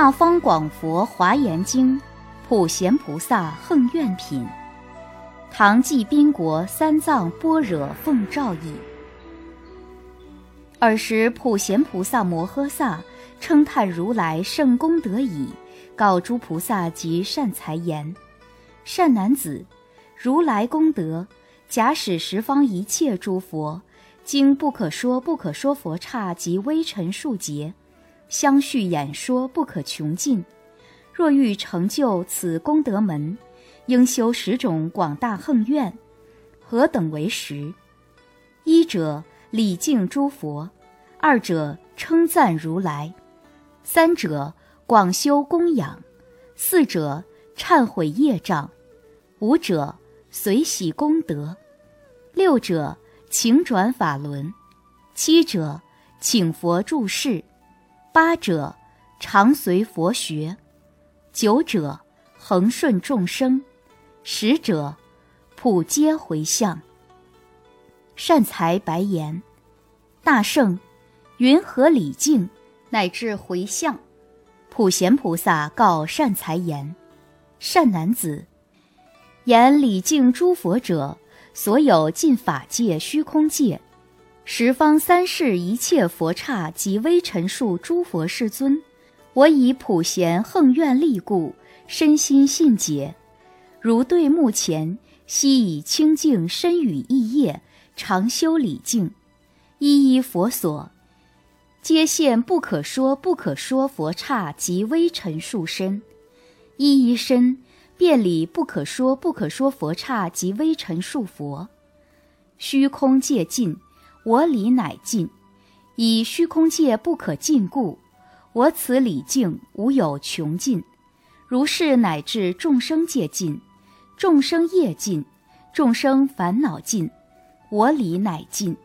大方广佛华严经，普贤菩萨横愿品，唐继宾国三藏般若奉诏译。尔时普贤菩萨摩诃萨称叹如来圣功德已，告诸菩萨及善财言：善男子，如来功德，假使十方一切诸佛，经不可说不可说佛刹及微尘数劫。相续演说不可穷尽，若欲成就此功德门，应修十种广大横愿。何等为十？一者礼敬诸佛，二者称赞如来，三者广修供养，四者忏悔业障，五者随喜功德，六者请转法轮，七者请佛住世。八者常随佛学，九者恒顺众生，十者普皆回向。善财白言：大圣，云何礼敬乃至回向？普贤菩萨告善财言：善男子，言礼敬诸佛者，所有尽法界、虚空界。十方三世一切佛刹及微尘数诸佛世尊，我以普贤横愿力故，身心信解，如对目前，悉以清净身语意业，常修礼敬，一一佛所，皆现不可说不可说佛刹及微尘数身，一一身遍礼不可说不可说佛刹及微尘数佛，虚空界尽。我理乃尽，以虚空界不可尽故，我此理境无有穷尽。如是乃至众生界尽，众生业尽，众生烦恼尽，我理乃尽。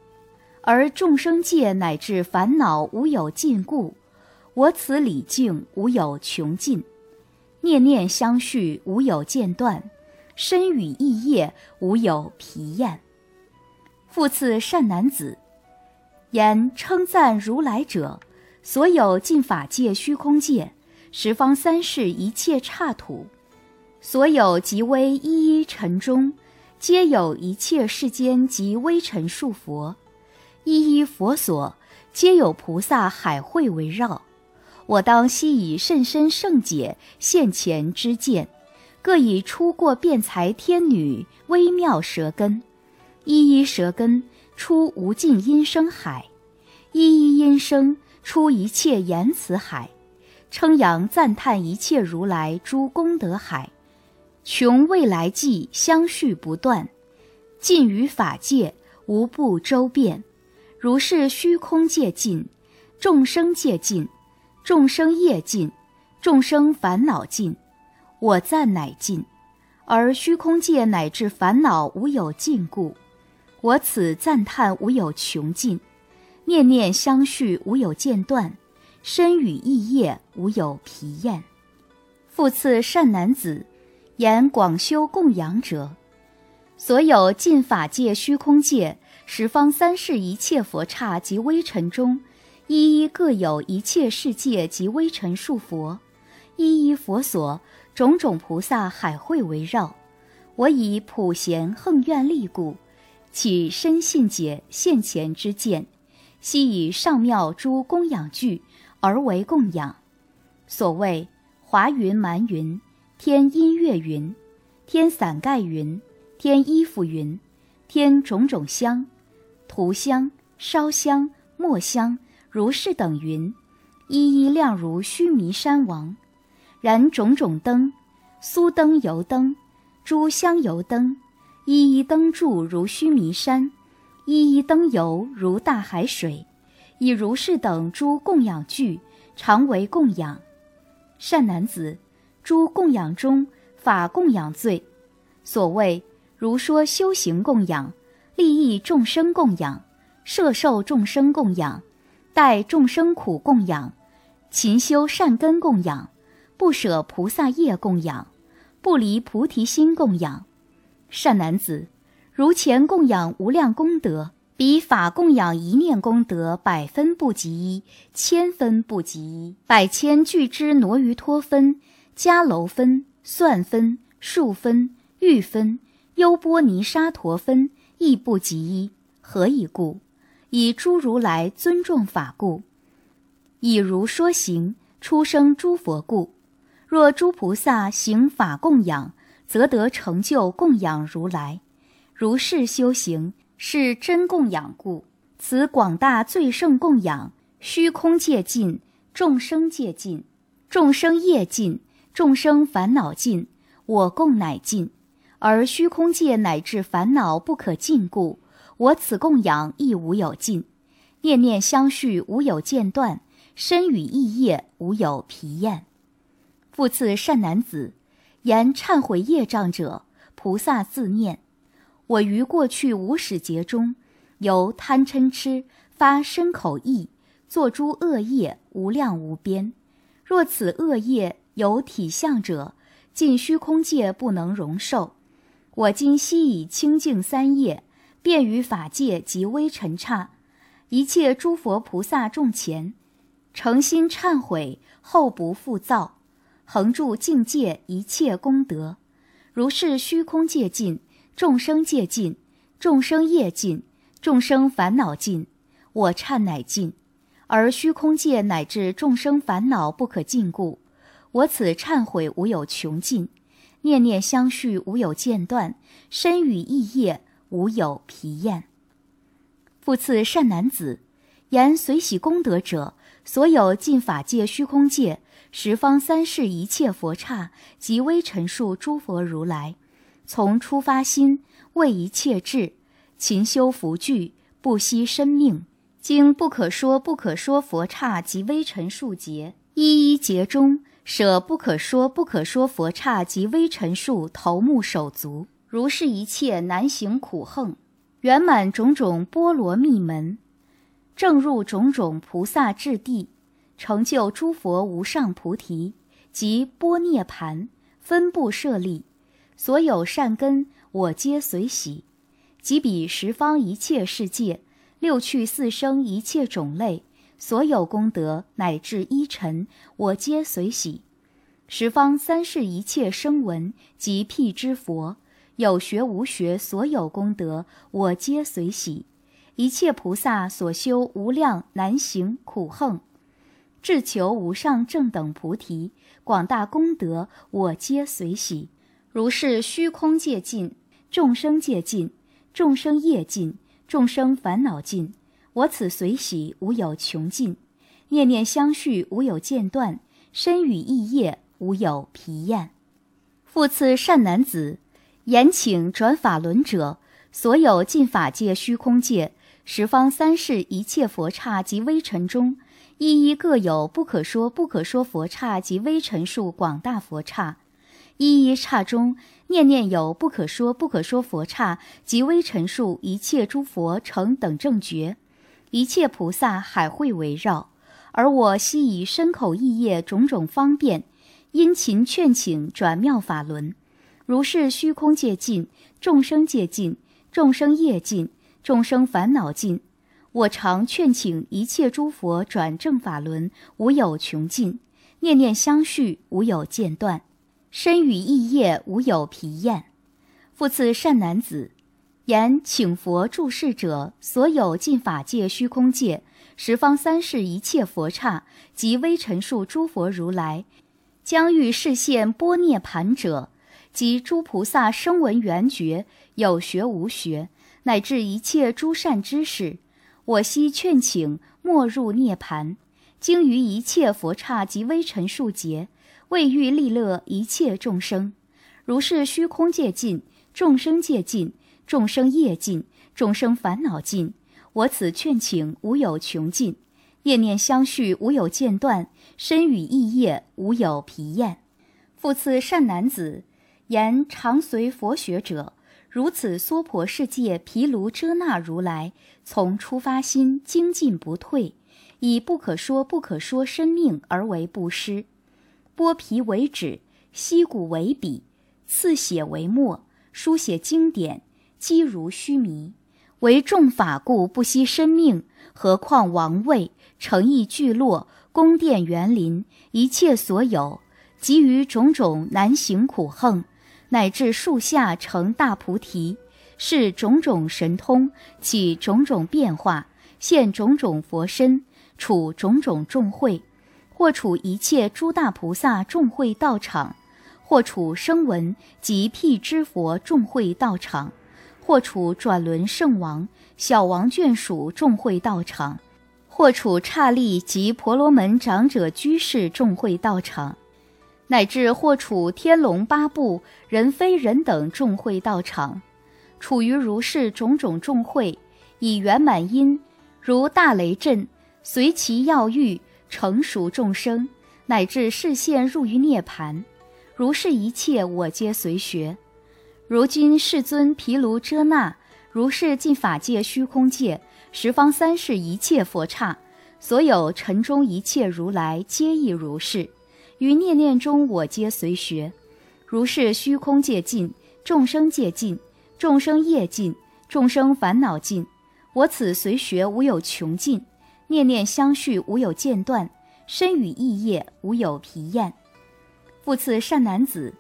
而众生界乃至烦恼无有尽故，我此理境无有穷尽。念念相续无有间断，身语意业无有疲厌。复次善男子，言称赞如来者，所有尽法界、虚空界、十方三世一切刹土，所有极微一一尘中，皆有一切世间及微尘数佛，一一佛所，皆有菩萨海会围绕。我当悉以甚深圣解现前之见，各以出过辩才天女微妙舌根。一一舌根出无尽音声海，一一音声出一切言辞海，称扬赞叹一切如来诸功德海，穷未来际相续不断，尽于法界无不周遍。如是虚空界尽，众生界尽，众生业尽，众生烦恼尽，我赞乃尽，而虚空界乃至烦恼无有尽故。我此赞叹无有穷尽，念念相续无有间断，身语意业无有疲厌。复次善男子，言广修供养者，所有尽法界、虚空界、十方三世一切佛刹及微尘中，一一各有一切世界及微尘数佛，一一佛所，种种菩萨海会围绕。我以普贤横愿力故。起身信解现前之见，悉以上妙诸供养具而为供养。所谓华云、蛮云、天音乐云、天伞盖云、天衣服云、天种种香、涂香、烧香、墨香，如是等云，一一亮如须弥山王。燃种种灯，酥灯、油灯、诸香油灯。一一灯柱如须弥山，一一灯油如大海水，以如是等诸供养具，常为供养。善男子，诸供养中法供养最。所谓如说修行供养，利益众生供养，摄受众生供养，待众生苦供养，勤修善根供养，不舍菩萨业供养，不离菩提心供养。善男子，如前供养无量功德，彼法供养一念功德，百分不及一，千分不及一。百千俱之挪于托分、迦楼分、算分、数分、欲分、优波尼沙陀分，亦不及一。何以故？以诸如来尊重法故，以如说行出生诸佛故。若诸菩萨行法供养，则得成就供养如来。如是修行，是真供养故。此广大最胜供养，虚空界尽，众生界尽，众生业尽，众生烦恼尽，我供乃尽。而虚空界乃至烦恼不可尽故。我此供养亦无有尽，念念相续无有间断，身语意业无有疲厌。复次善男子，言忏悔业障者，菩萨自念：我于过去无始劫中，由贪嗔痴发身口意，作诸恶业无量无边。若此恶业有体相者，尽虚空界不能容受。我今悉以清净三业。便于法界及微尘刹，一切诸佛菩萨众前，诚心忏悔，后不复造，恒住境界一切功德。如是虚空界尽，众生界尽，众生业尽，众生烦恼尽，我忏乃尽。而虚空界乃至众生烦恼不可尽故，我此忏悔无有穷尽，念念相续无有间断，身语意业。无有疲厌。复次善男子，言随喜功德者，所有尽法界、虚空界、十方三世一切佛刹及微尘数诸佛如来，从初发心为一切智，勤修福聚，不惜生命，经不可说不可说佛刹及微尘数劫，一一劫中舍不可说不可说佛刹及微尘数头目手足。如是一切难行苦横，圆满种种波罗蜜门，正入种种菩萨智地，成就诸佛无上菩提及波涅盘，分布舍利，所有善根我皆随喜。即彼十方一切世界，六趣四生一切种类，所有功德乃至一尘，我皆随喜。十方三世一切声闻及辟支佛。有学无学，所有功德，我皆随喜；一切菩萨所修无量难行苦横，至求无上正等菩提，广大功德，我皆随喜。如是虚空界尽，众生界尽，众生业尽，众生烦恼尽，我此随喜无有穷尽，念念相续无有间断，身语意业无有疲厌。复次善男子。言请转法轮者，所有尽法界、虚空界、十方三世一切佛刹及微尘中，一一各有不可说不可说佛刹及微尘数广大佛刹，一一刹中念念有不可说不可说佛刹及微尘数一切诸佛成等正觉，一切菩萨海会围绕，而我悉以身口意业种种方便，殷勤劝请转妙法轮。如是虚空界尽，众生界尽，众生业尽，众生烦恼尽。我常劝请一切诸佛转正法轮，无有穷尽，念念相续，无有间断，身语意业无有疲厌。复次善男子，言请佛注释者，所有尽法界、虚空界、十方三世一切佛刹及微尘数诸佛如来，将欲示现波涅盘者。及诸菩萨声闻缘觉，有学无学，乃至一切诸善知识，我悉劝请莫入涅盘，经于一切佛刹及微尘数劫，为欲利乐一切众生。如是虚空界尽，众生界尽，众生业尽，众生烦恼尽，我此劝请无有穷尽，业念相续无有间断，身语意业无有疲厌。复次善男子。言常随佛学者，如此娑婆世界毗卢遮那如来，从初发心精进不退，以不可说不可说生命而为布施，剥皮为纸，吸骨为笔，刺血为墨，书写经典，积如须弥。为众法故不惜生命，何况王位、城邑聚落、宫殿园林，一切所有，及于种种难行苦横，乃至树下成大菩提，是种种神通，起种种变化，现种种佛身，处种种众会，或处一切诸大菩萨众会道场，或处声闻及辟支佛众会道场。或处转轮圣王、小王眷属众会道场，或处刹利及婆罗门长者居士众会道场，乃至或处天龙八部、人非人等众会道场，处于如是种种众会，以圆满因，如大雷震，随其要欲成熟众生，乃至视现入于涅盘，如是一切我皆随学。如今世尊毗卢遮那如是尽法界虚空界十方三世一切佛刹，所有尘中一切如来皆亦如是。于念念中我皆随学。如是虚空界尽，众生界尽，众生业尽，众生烦恼尽。我此随学无有穷尽，念念相续无有间断，身语意业无有疲厌。复次善男子，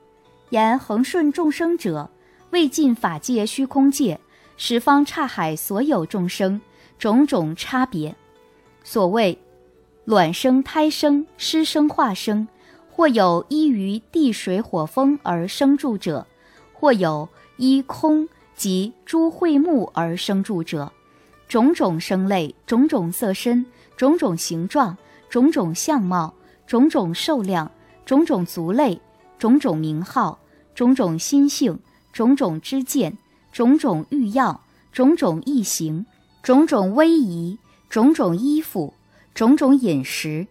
言恒顺众生者。未尽法界虚空界十方刹海所有众生种种差别，所谓卵生、胎生、湿生、化生，或有依于地水火风而生住者，或有依空及诸会木而生住者，种种生类、种种色身、种种形状、种种相貌、种种受量、种种族类、种种名号、种种心性。种种知见，种种欲要，种种异形，种种威仪，种种衣服，种种饮食，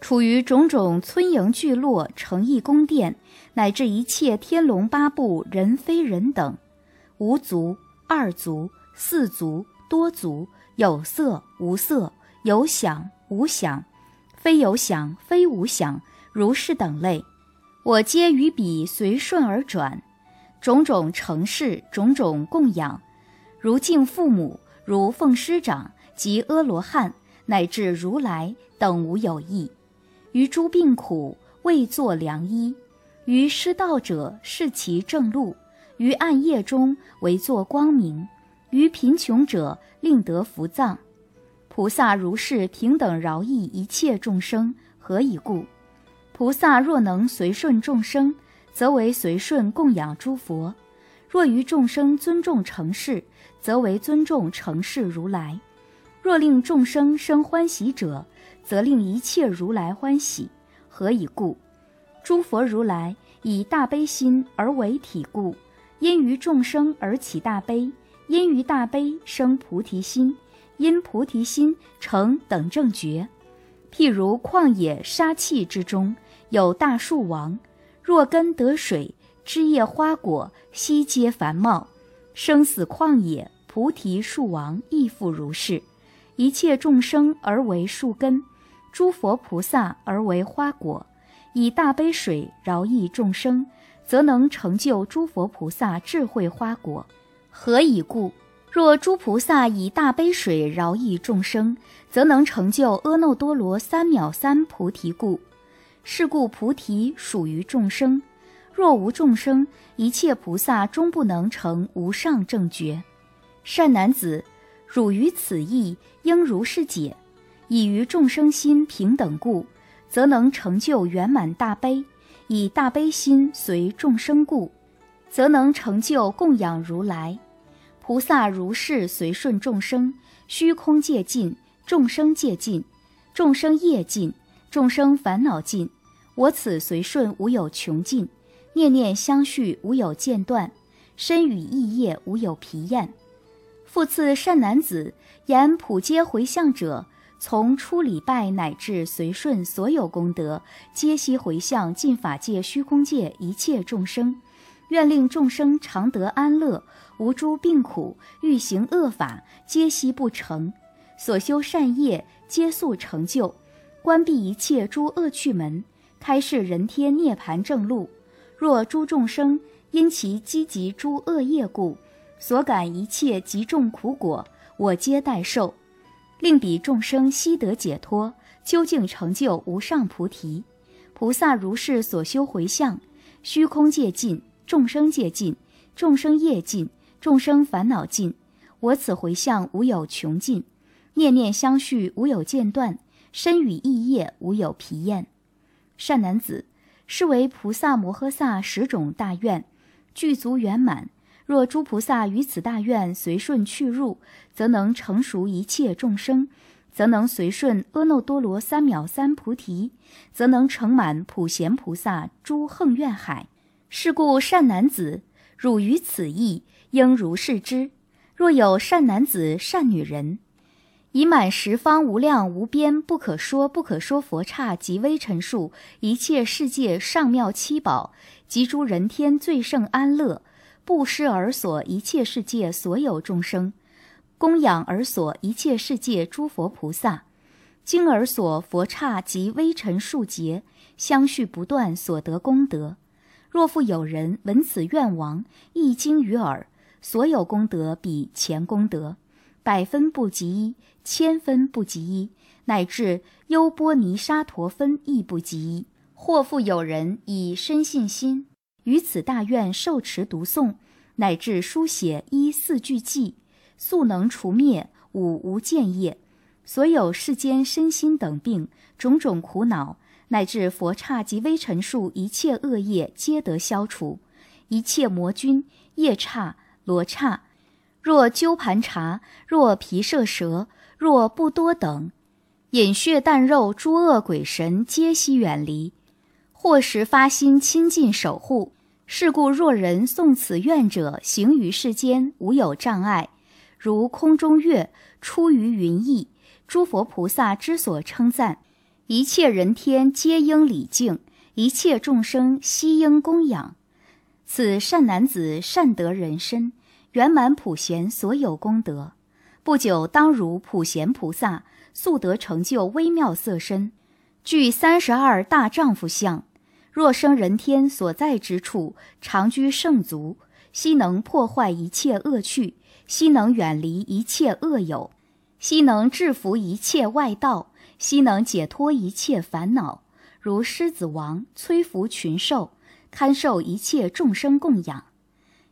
处于种种村营聚落、城邑宫殿，乃至一切天龙八部、人非人等，无足、二足、四足、多足，有色、无色，有想、无想，非有想，非无想，如是等类，我皆于彼随顺而转。种种成事，种种供养，如敬父母，如奉师长及阿罗汉，乃至如来等无有异。于诸病苦，为作良医；于失道者，示其正路；于暗夜中，为作光明；于贫穷者，令得福藏。菩萨如是平等饶益一切众生，何以故？菩萨若能随顺众生。则为随顺供养诸佛；若于众生尊重成事，则为尊重成事如来；若令众生生欢喜者，则令一切如来欢喜。何以故？诸佛如来以大悲心而为体故，因于众生而起大悲，因于大悲生菩提心，因菩提心成等正觉。譬如旷野沙气之中，有大树王。若根得水，枝叶花果悉皆繁茂；生死旷野，菩提树王亦复如是。一切众生而为树根，诸佛菩萨而为花果。以大悲水饶益众生，则能成就诸佛菩萨智慧花果。何以故？若诸菩萨以大悲水饶益众生，则能成就阿耨多罗三藐三菩提故。是故菩提属于众生，若无众生，一切菩萨终不能成无上正觉。善男子，汝于此意应如是解：以于众生心平等故，则能成就圆满大悲；以大悲心随众生故，则能成就供养如来。菩萨如是随顺众生，虚空界尽，众生界尽，众生业尽。众生烦恼尽，我此随顺无有穷尽；念念相续无有间断，身语意业无有疲厌。复次善男子，言普皆回向者，从初礼拜乃至随顺所有功德，皆悉回向尽法界虚空界一切众生，愿令众生常得安乐，无诸病苦；欲行恶法，皆悉不成；所修善业，皆速成就。关闭一切诸恶趣门，开示人天涅盘正路。若诸众生因其积集诸恶业故，所感一切极重苦果，我皆代受，令彼众生悉得解脱，究竟成就无上菩提。菩萨如是所修回向，虚空界尽，众生界尽，众生业尽，众生烦恼尽。我此回向无有穷尽，念念相续无有间断，身语意业无有疲厌。善男子，是为菩萨摩诃萨十种大愿，具足圆满。若诸菩萨于此大愿随顺去入，则能成熟一切众生，则能随顺阿耨多罗三藐三菩提，则能成满普贤菩萨诸横愿海。是故善男子，汝于此意应如是知。若有善男子、善女人，以满十方无量无边不可说不可说佛刹及微尘数一切世界上妙七宝及诸人天最胜安乐，布施而所一切世界所有众生，供养而所一切世界诸佛菩萨，经而所佛刹及微尘数劫相续不断所得功德。若复有人闻此愿王一经于耳。所有功德比前功德，百分不及一，千分不及一，乃至优波尼沙陀分亦不及一。或复有人以深信心于此大愿受持读诵，乃至书写一四句偈，速能除灭五无间业，所有世间身心等病、种种苦恼，乃至佛刹及微尘数一切恶业，皆得消除，一切魔君夜刹。罗刹，若鸠盘茶，若皮舍蛇，若不多等，饮血啖肉，诸恶鬼神皆悉远离。或时发心亲近守护。是故若人诵此愿者，行于世间无有障碍，如空中月出于云翳。诸佛菩萨之所称赞，一切人天皆应礼敬，一切众生悉应供养。此善男子善得人身。圆满普贤所有功德，不久当如普贤菩萨速得成就微妙色身，具三十二大丈夫相。若生人天所在之处，常居圣足，悉能破坏一切恶趣，悉能远离一切恶友，悉能制服一切外道，悉能解脱一切烦恼。如狮子王摧伏群兽，堪受一切众生供养。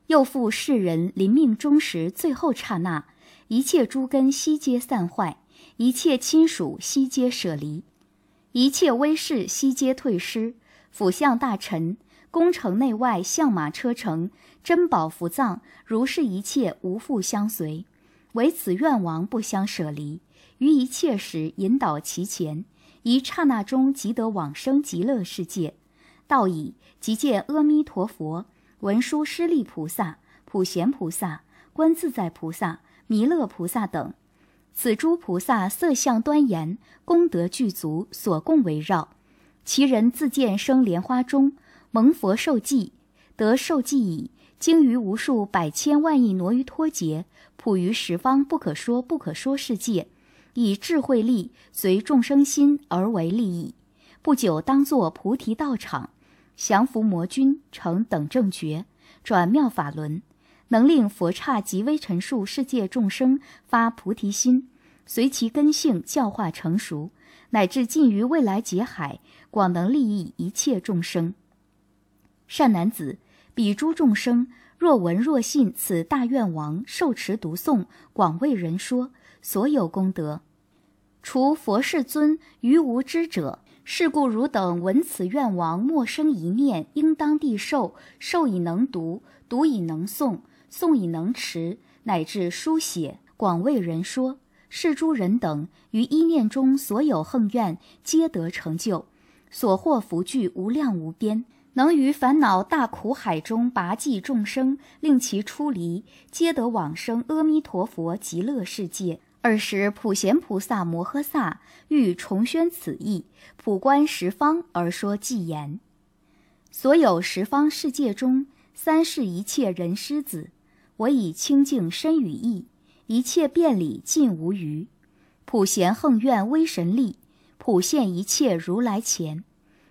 又复世人临命终时，最后刹那，一切诸根悉皆散坏，一切亲属悉皆舍离，一切威势悉皆退失，辅相大臣、宫城内外相马车乘、珍宝福藏，如是一切无复相随，唯此愿王不相舍离，于一切时引导其前，一刹那中即得往生极乐世界。道已，即见阿弥陀佛。文殊师利菩萨、普贤菩萨、观自在菩萨、弥勒菩萨等，此诸菩萨色相端严，功德具足，所供围绕。其人自见生莲花中，蒙佛受记，得受记已，经于无数百千万亿挪于脱劫，普于十方不可说不可说世界，以智慧力随众生心而为利益。不久当作菩提道场。降伏魔君，成等正觉，转妙法轮，能令佛刹及微尘数世界众生发菩提心，随其根性教化成熟，乃至尽于未来劫海，广能利益一切众生。善男子，彼诸众生若闻若信此大愿王受持读诵，广为人说，所有功德，除佛世尊于无知者。是故汝等闻此愿王，莫生一念，应当地受。受以能读，读以能诵，诵以能持，乃至书写，广为人说。是诸人等于一念中所有横愿，皆得成就，所获福聚无量无边，能于烦恼大苦海中拔济众生，令其出离，皆得往生阿弥陀佛极乐世界。尔时，普贤菩萨摩诃萨欲重宣此意，普观十方而说偈言：所有十方世界中，三世一切人师子，我以清净身语意，一切遍礼尽无余。普贤横愿威神力，普现一切如来前，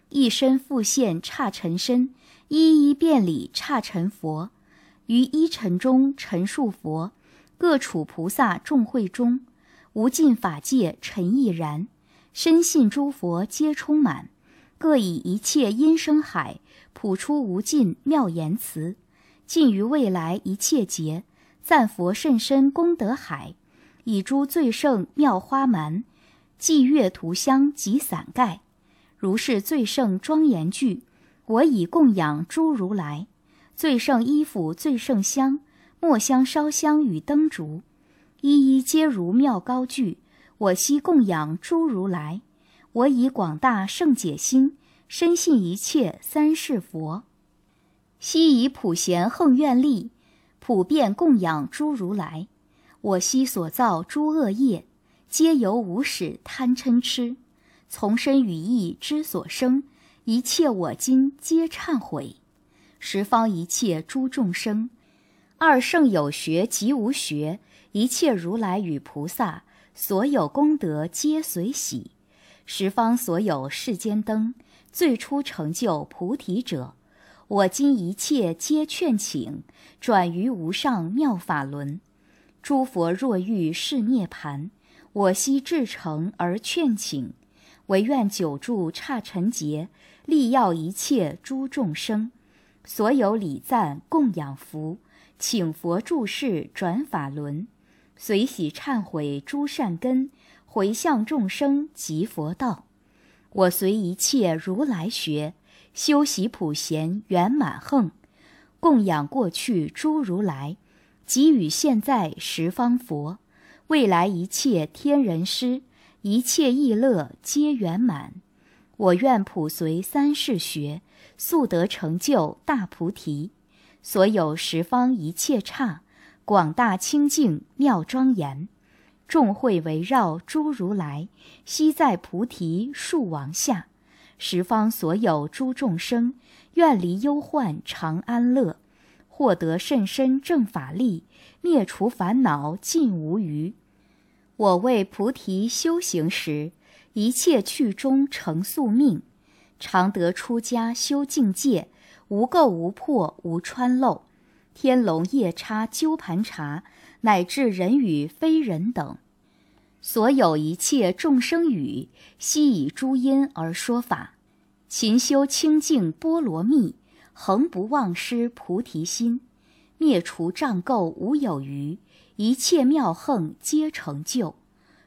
一身复现刹尘身，一一遍礼刹尘佛，于一尘中陈述佛，各处菩萨众会中，无尽法界尘亦然。深信诸佛皆充满，各以一切音声海普出无尽妙言辞，尽于未来一切劫，赞佛甚深功德海，以诸最胜妙花蛮，霁月涂香及伞盖，如是最胜庄严具，我以供养诸如来。最胜衣服最胜香，墨香烧香与灯烛，一一皆如妙高具。我悉供养诸如来，我以广大圣解心，深信一切三世佛。悉以普贤恒愿力，普遍供养诸如来。我悉所造诸恶业，皆由无始贪嗔痴，从身语意之所生，一切我今皆忏悔。十方一切诸众生，二圣有学及无学，一切如来与菩萨。所有功德皆随喜，十方所有世间灯，最初成就菩提者，我今一切皆劝请，转于无上妙法轮。诸佛若欲是涅盘，我悉至诚而劝请，唯愿久住刹尘劫，利要一切诸众生。所有礼赞供养福，请佛住世转法轮。随喜忏悔诸善根，回向众生及佛道。我随一切如来学，修习普贤圆满横，供养过去诸如来，给予现在十方佛，未来一切天人师，一切意乐皆圆满。我愿普随三世学，速得成就大菩提。所有十方一切刹。广大清净妙庄严，众会围绕诸如来，悉在菩提树王下。十方所有诸众生，愿离忧患常安乐，获得甚深正法力，灭除烦恼尽无余。我为菩提修行时，一切去中成宿命，常得出家修境界，无垢无破无穿漏。天龙夜叉鸠盘查，乃至人与非人等，所有一切众生语，悉以诸因而说法。勤修清净波罗蜜，恒不忘失菩提心，灭除障垢无有余，一切妙横皆成就。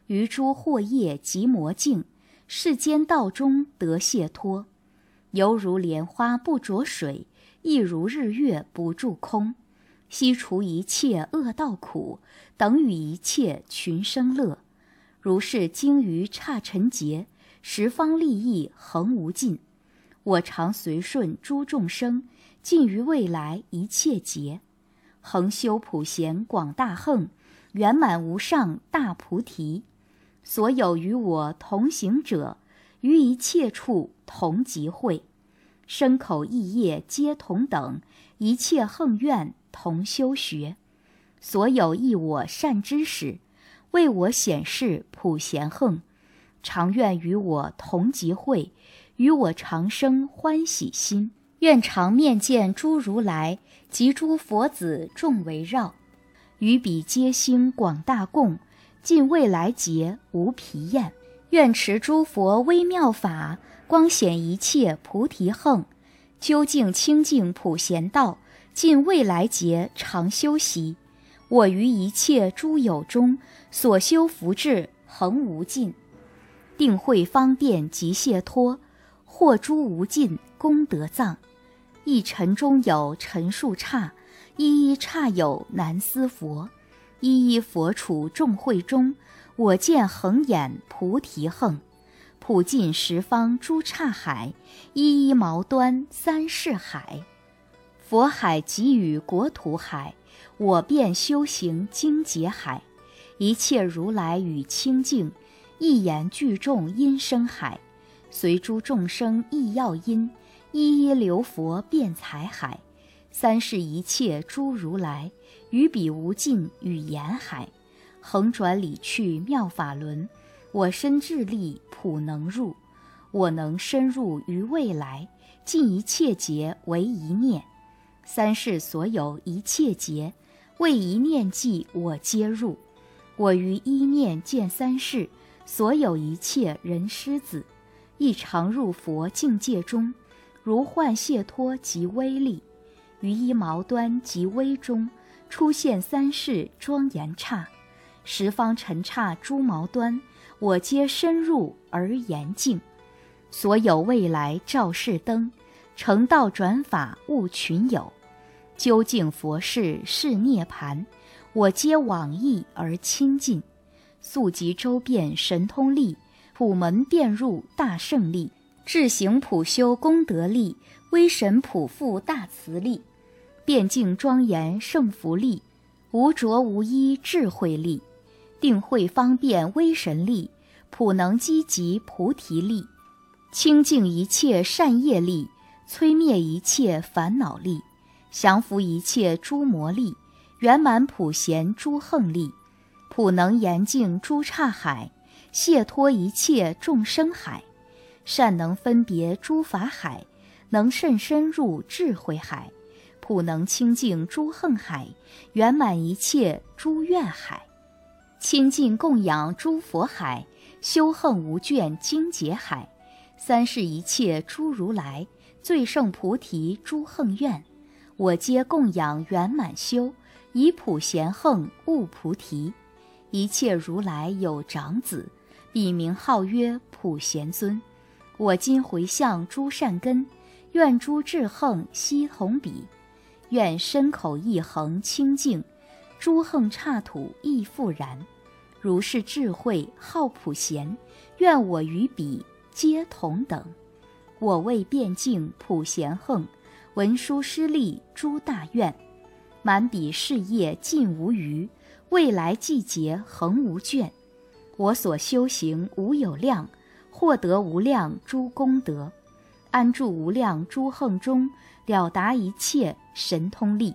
于诸惑业及魔境，世间道中得解脱，犹如莲花不着水，亦如日月不住空。悉除一切恶道苦，等与一切群生乐。如是经于刹尘劫，十方利益恒无尽。我常随顺诸众生，尽于未来一切劫，恒修普贤广大横，圆满无上大菩提。所有与我同行者，于一切处同集会，身口意业皆同等，一切横愿。同修学，所有益我善知识，为我显示普贤横，常愿与我同集会，与我长生欢喜心。愿常面见诸如来及诸佛子众围绕，与彼皆兴广大供，尽未来劫无疲厌。愿持诸佛微妙法，光显一切菩提横，究竟清净普贤道。尽未来劫常修习，我于一切诸有中所修福智恒无尽，定慧方便及解脱，获诸无尽功德藏。一尘中有尘数刹，一一刹有难思佛，一一佛处众会中，我见恒眼菩提横，普尽十方诸刹海，一一毛端三世海。佛海给予国土海，我便修行精劫海，一切如来与清净，一言具众音声海，随诸众生意要因，一一流佛辩才海，三世一切诸如来，于彼无尽与言海，横转理去妙法轮，我身智力普能入，我能深入于未来，尽一切劫为一念。三世所有一切劫，为一念计，我皆入。我于一念见三世所有一切人师子，亦常入佛境界中，如幻谢脱及威力，于一毛端及微中，出现三世庄严刹，十方尘刹诸毛端，我皆深入而严净。所有未来照世灯，成道转法悟群有。究竟佛事是涅盘，我皆往诣而亲近，速集周遍神通力，普门遍入大胜利，智行普修功德力，威神普覆大慈力，遍净庄严胜福力，无着无依智慧力，定慧方便威神力，普能积集菩提力，清净一切善业力，摧灭一切烦恼力。降伏一切诸魔力，圆满普贤诸横力，普能严净诸刹海，解脱一切众生海，善能分别诸法海，能甚深入智慧海，普能清净诸横海，圆满一切诸愿海，亲近供养诸佛海，修横无倦精劫海，三世一切诸如来，最胜菩提诸横愿。我皆供养圆满修，以普贤横悟菩提。一切如来有长子，笔名号曰普贤尊。我今回向诸善根，愿诸智横悉同彼，愿身口意恒清净，诸横刹土亦复然。如是智慧好普贤，愿我与彼皆同等。我为辩净普贤横。文殊师利诸大愿，满彼事业尽无余，未来季节恒无倦。我所修行无有量，获得无量诸功德，安住无量诸横中，了达一切神通力。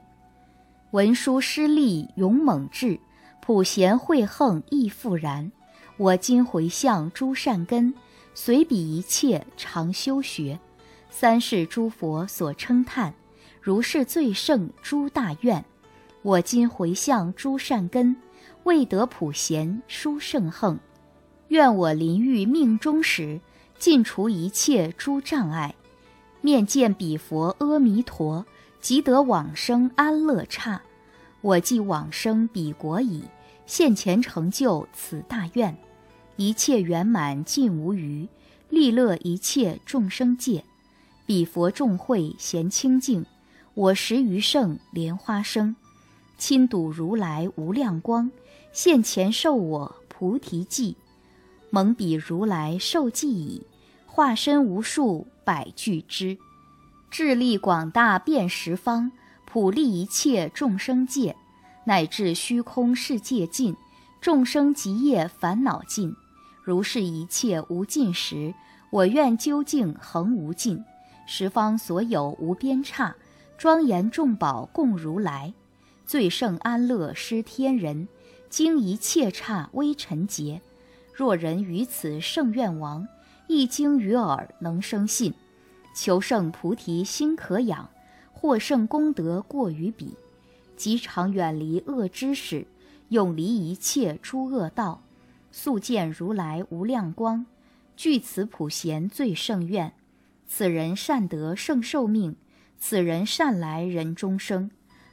文殊师利勇猛智，普贤慧横亦复然。我今回向诸善根，随彼一切常修学。三世诸佛所称叹，如是最胜诸大愿。我今回向诸善根，未得普贤殊胜横。愿我临遇命中时，尽除一切诸障碍，面见彼佛阿弥陀，即得往生安乐刹。我既往生彼国矣，现前成就此大愿，一切圆满尽无余，利乐一切众生界。彼佛众会贤清净，我十余胜莲花生，亲睹如来无量光，现前授我菩提记，蒙彼如来受记矣，化身无数百俱之，智力广大遍十方，普利一切众生界，乃至虚空世界尽，众生极业烦恼尽，如是一切无尽时，我愿究竟恒无尽。十方所有无边刹，庄严众宝供如来，最胜安乐施天人，经一切刹微尘劫。若人于此圣愿王，一经于耳能生信，求胜菩提心可养，获胜功德过于彼，即常远离恶知识，永离一切诸恶道，速见如来无量光，具此普贤最胜愿。此人善得胜寿命，此人善来人终生，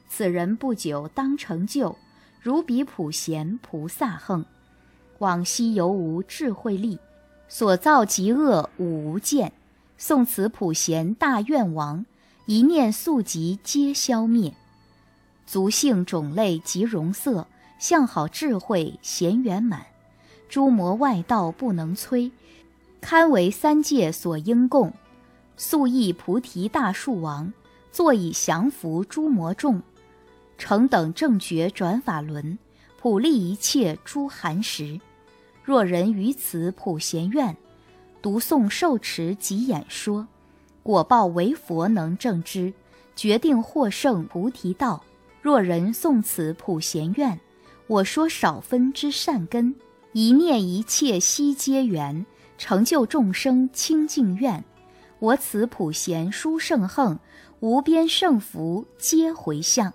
此人不久当成就，如彼普贤菩萨横。往昔犹无智慧力，所造极恶五无见。宋此普贤大愿王，一念速疾皆消灭。族姓种类及容色，相好智慧贤圆满，诸魔外道不能摧，堪为三界所应供。素意菩提大树王，坐以降伏诸魔众，成等正觉转法轮，普利一切诸寒食。若人于此普贤愿，读诵受持及演说，果报为佛能证之，决定获胜菩提道。若人诵此普贤愿，我说少分之善根，一念一切悉皆缘，成就众生清净愿。我此普贤殊胜横，无边圣福皆回向，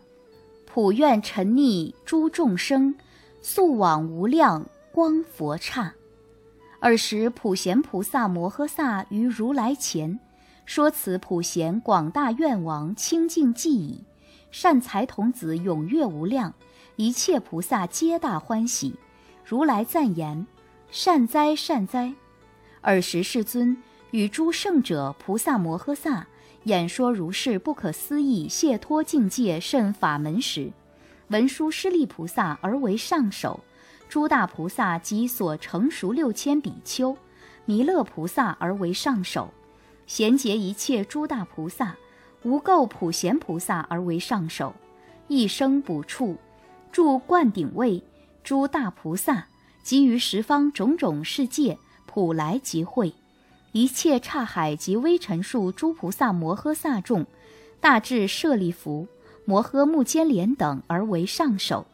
普愿沉溺诸众生，速往无量光佛刹。尔时普贤菩萨摩诃萨于如来前，说此普贤广大愿王清净寂已，善财童子踊跃无量，一切菩萨皆大欢喜。如来赞言：善哉善哉！尔时世尊与诸圣者菩萨摩诃萨。演说如是不可思议解脱境界甚法门时，文殊师利菩萨而为上首，诸大菩萨及所成熟六千比丘，弥勒菩萨而为上首，贤劫一切诸大菩萨，无垢普贤菩萨而为上首，一生补处，住灌顶位，诸大菩萨及于十方种种世界普来集会。一切刹海及微尘数诸菩萨摩诃萨众，大智舍利弗、摩诃目犍连等而为上首；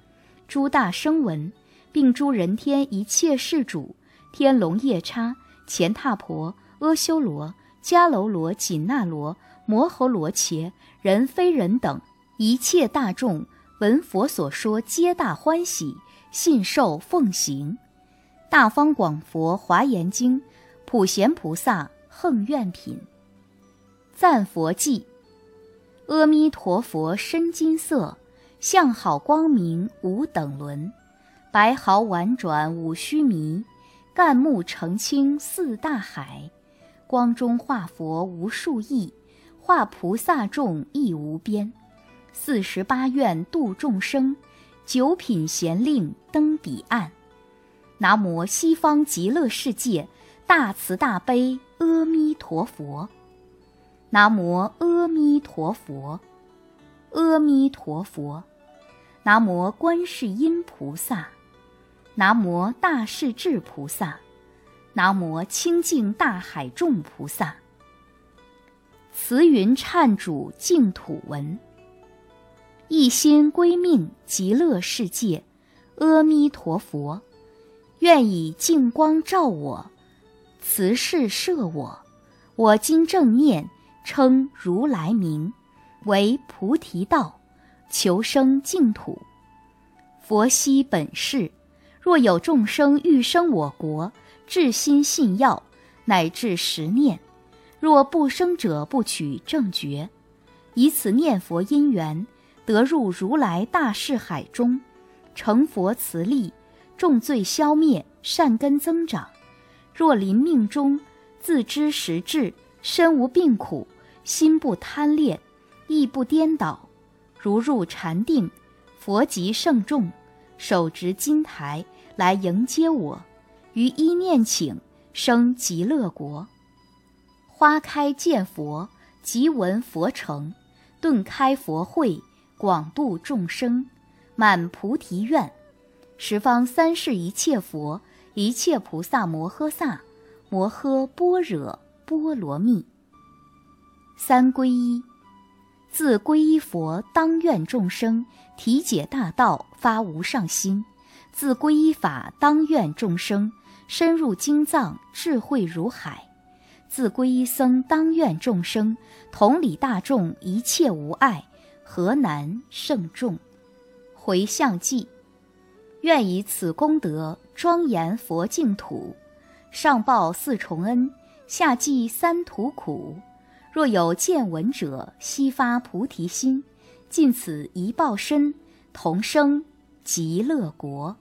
诸大声闻，并诸人天一切世主、天龙夜叉、乾闼婆、阿修罗、迦楼罗、紧那罗、摩诃罗伽、人非人等一切大众，闻佛所说，皆大欢喜，信受奉行。大方广佛华严经。普贤菩萨横愿品，赞佛偈：阿弥陀佛身金色，相好光明无等伦，白毫婉转五须弥，干木澄清似大海。光中化佛无数亿，化菩萨众亦无边。四十八愿度众生，九品贤令登彼岸。南无西方极乐世界。大慈大悲阿弥陀佛，南无阿弥陀佛，阿弥陀佛，南无观世音菩萨，南无大势至菩萨，南无清净大海众菩萨。慈云忏主净土文，一心归命极乐世界，阿弥陀佛，愿以净光照我。慈氏摄我，我今正念称如来名，为菩提道，求生净土。佛悉本誓，若有众生欲生我国，至心信要，乃至十念，若不生者，不取正觉。以此念佛因缘，得入如来大士海中，成佛慈力，重罪消灭，善根增长。若临命中自知实质，身无病苦，心不贪恋，意不颠倒，如入禅定，佛即圣众，手执金台来迎接我，于一念请生极乐国。花开见佛，即闻佛成，顿开佛慧，广度众生，满菩提愿，十方三世一切佛。一切菩萨摩诃萨，摩诃般若波罗蜜。三皈依，自皈依佛，当愿众生体解大道，发无上心；自皈依法，当愿众生深入经藏，智慧如海；自皈依僧，当愿众生同理大众，一切无碍，何难胜众？回向偈。愿以此功德庄严佛净土，上报四重恩，下济三途苦。若有见闻者，悉发菩提心，尽此一报身，同生极乐国。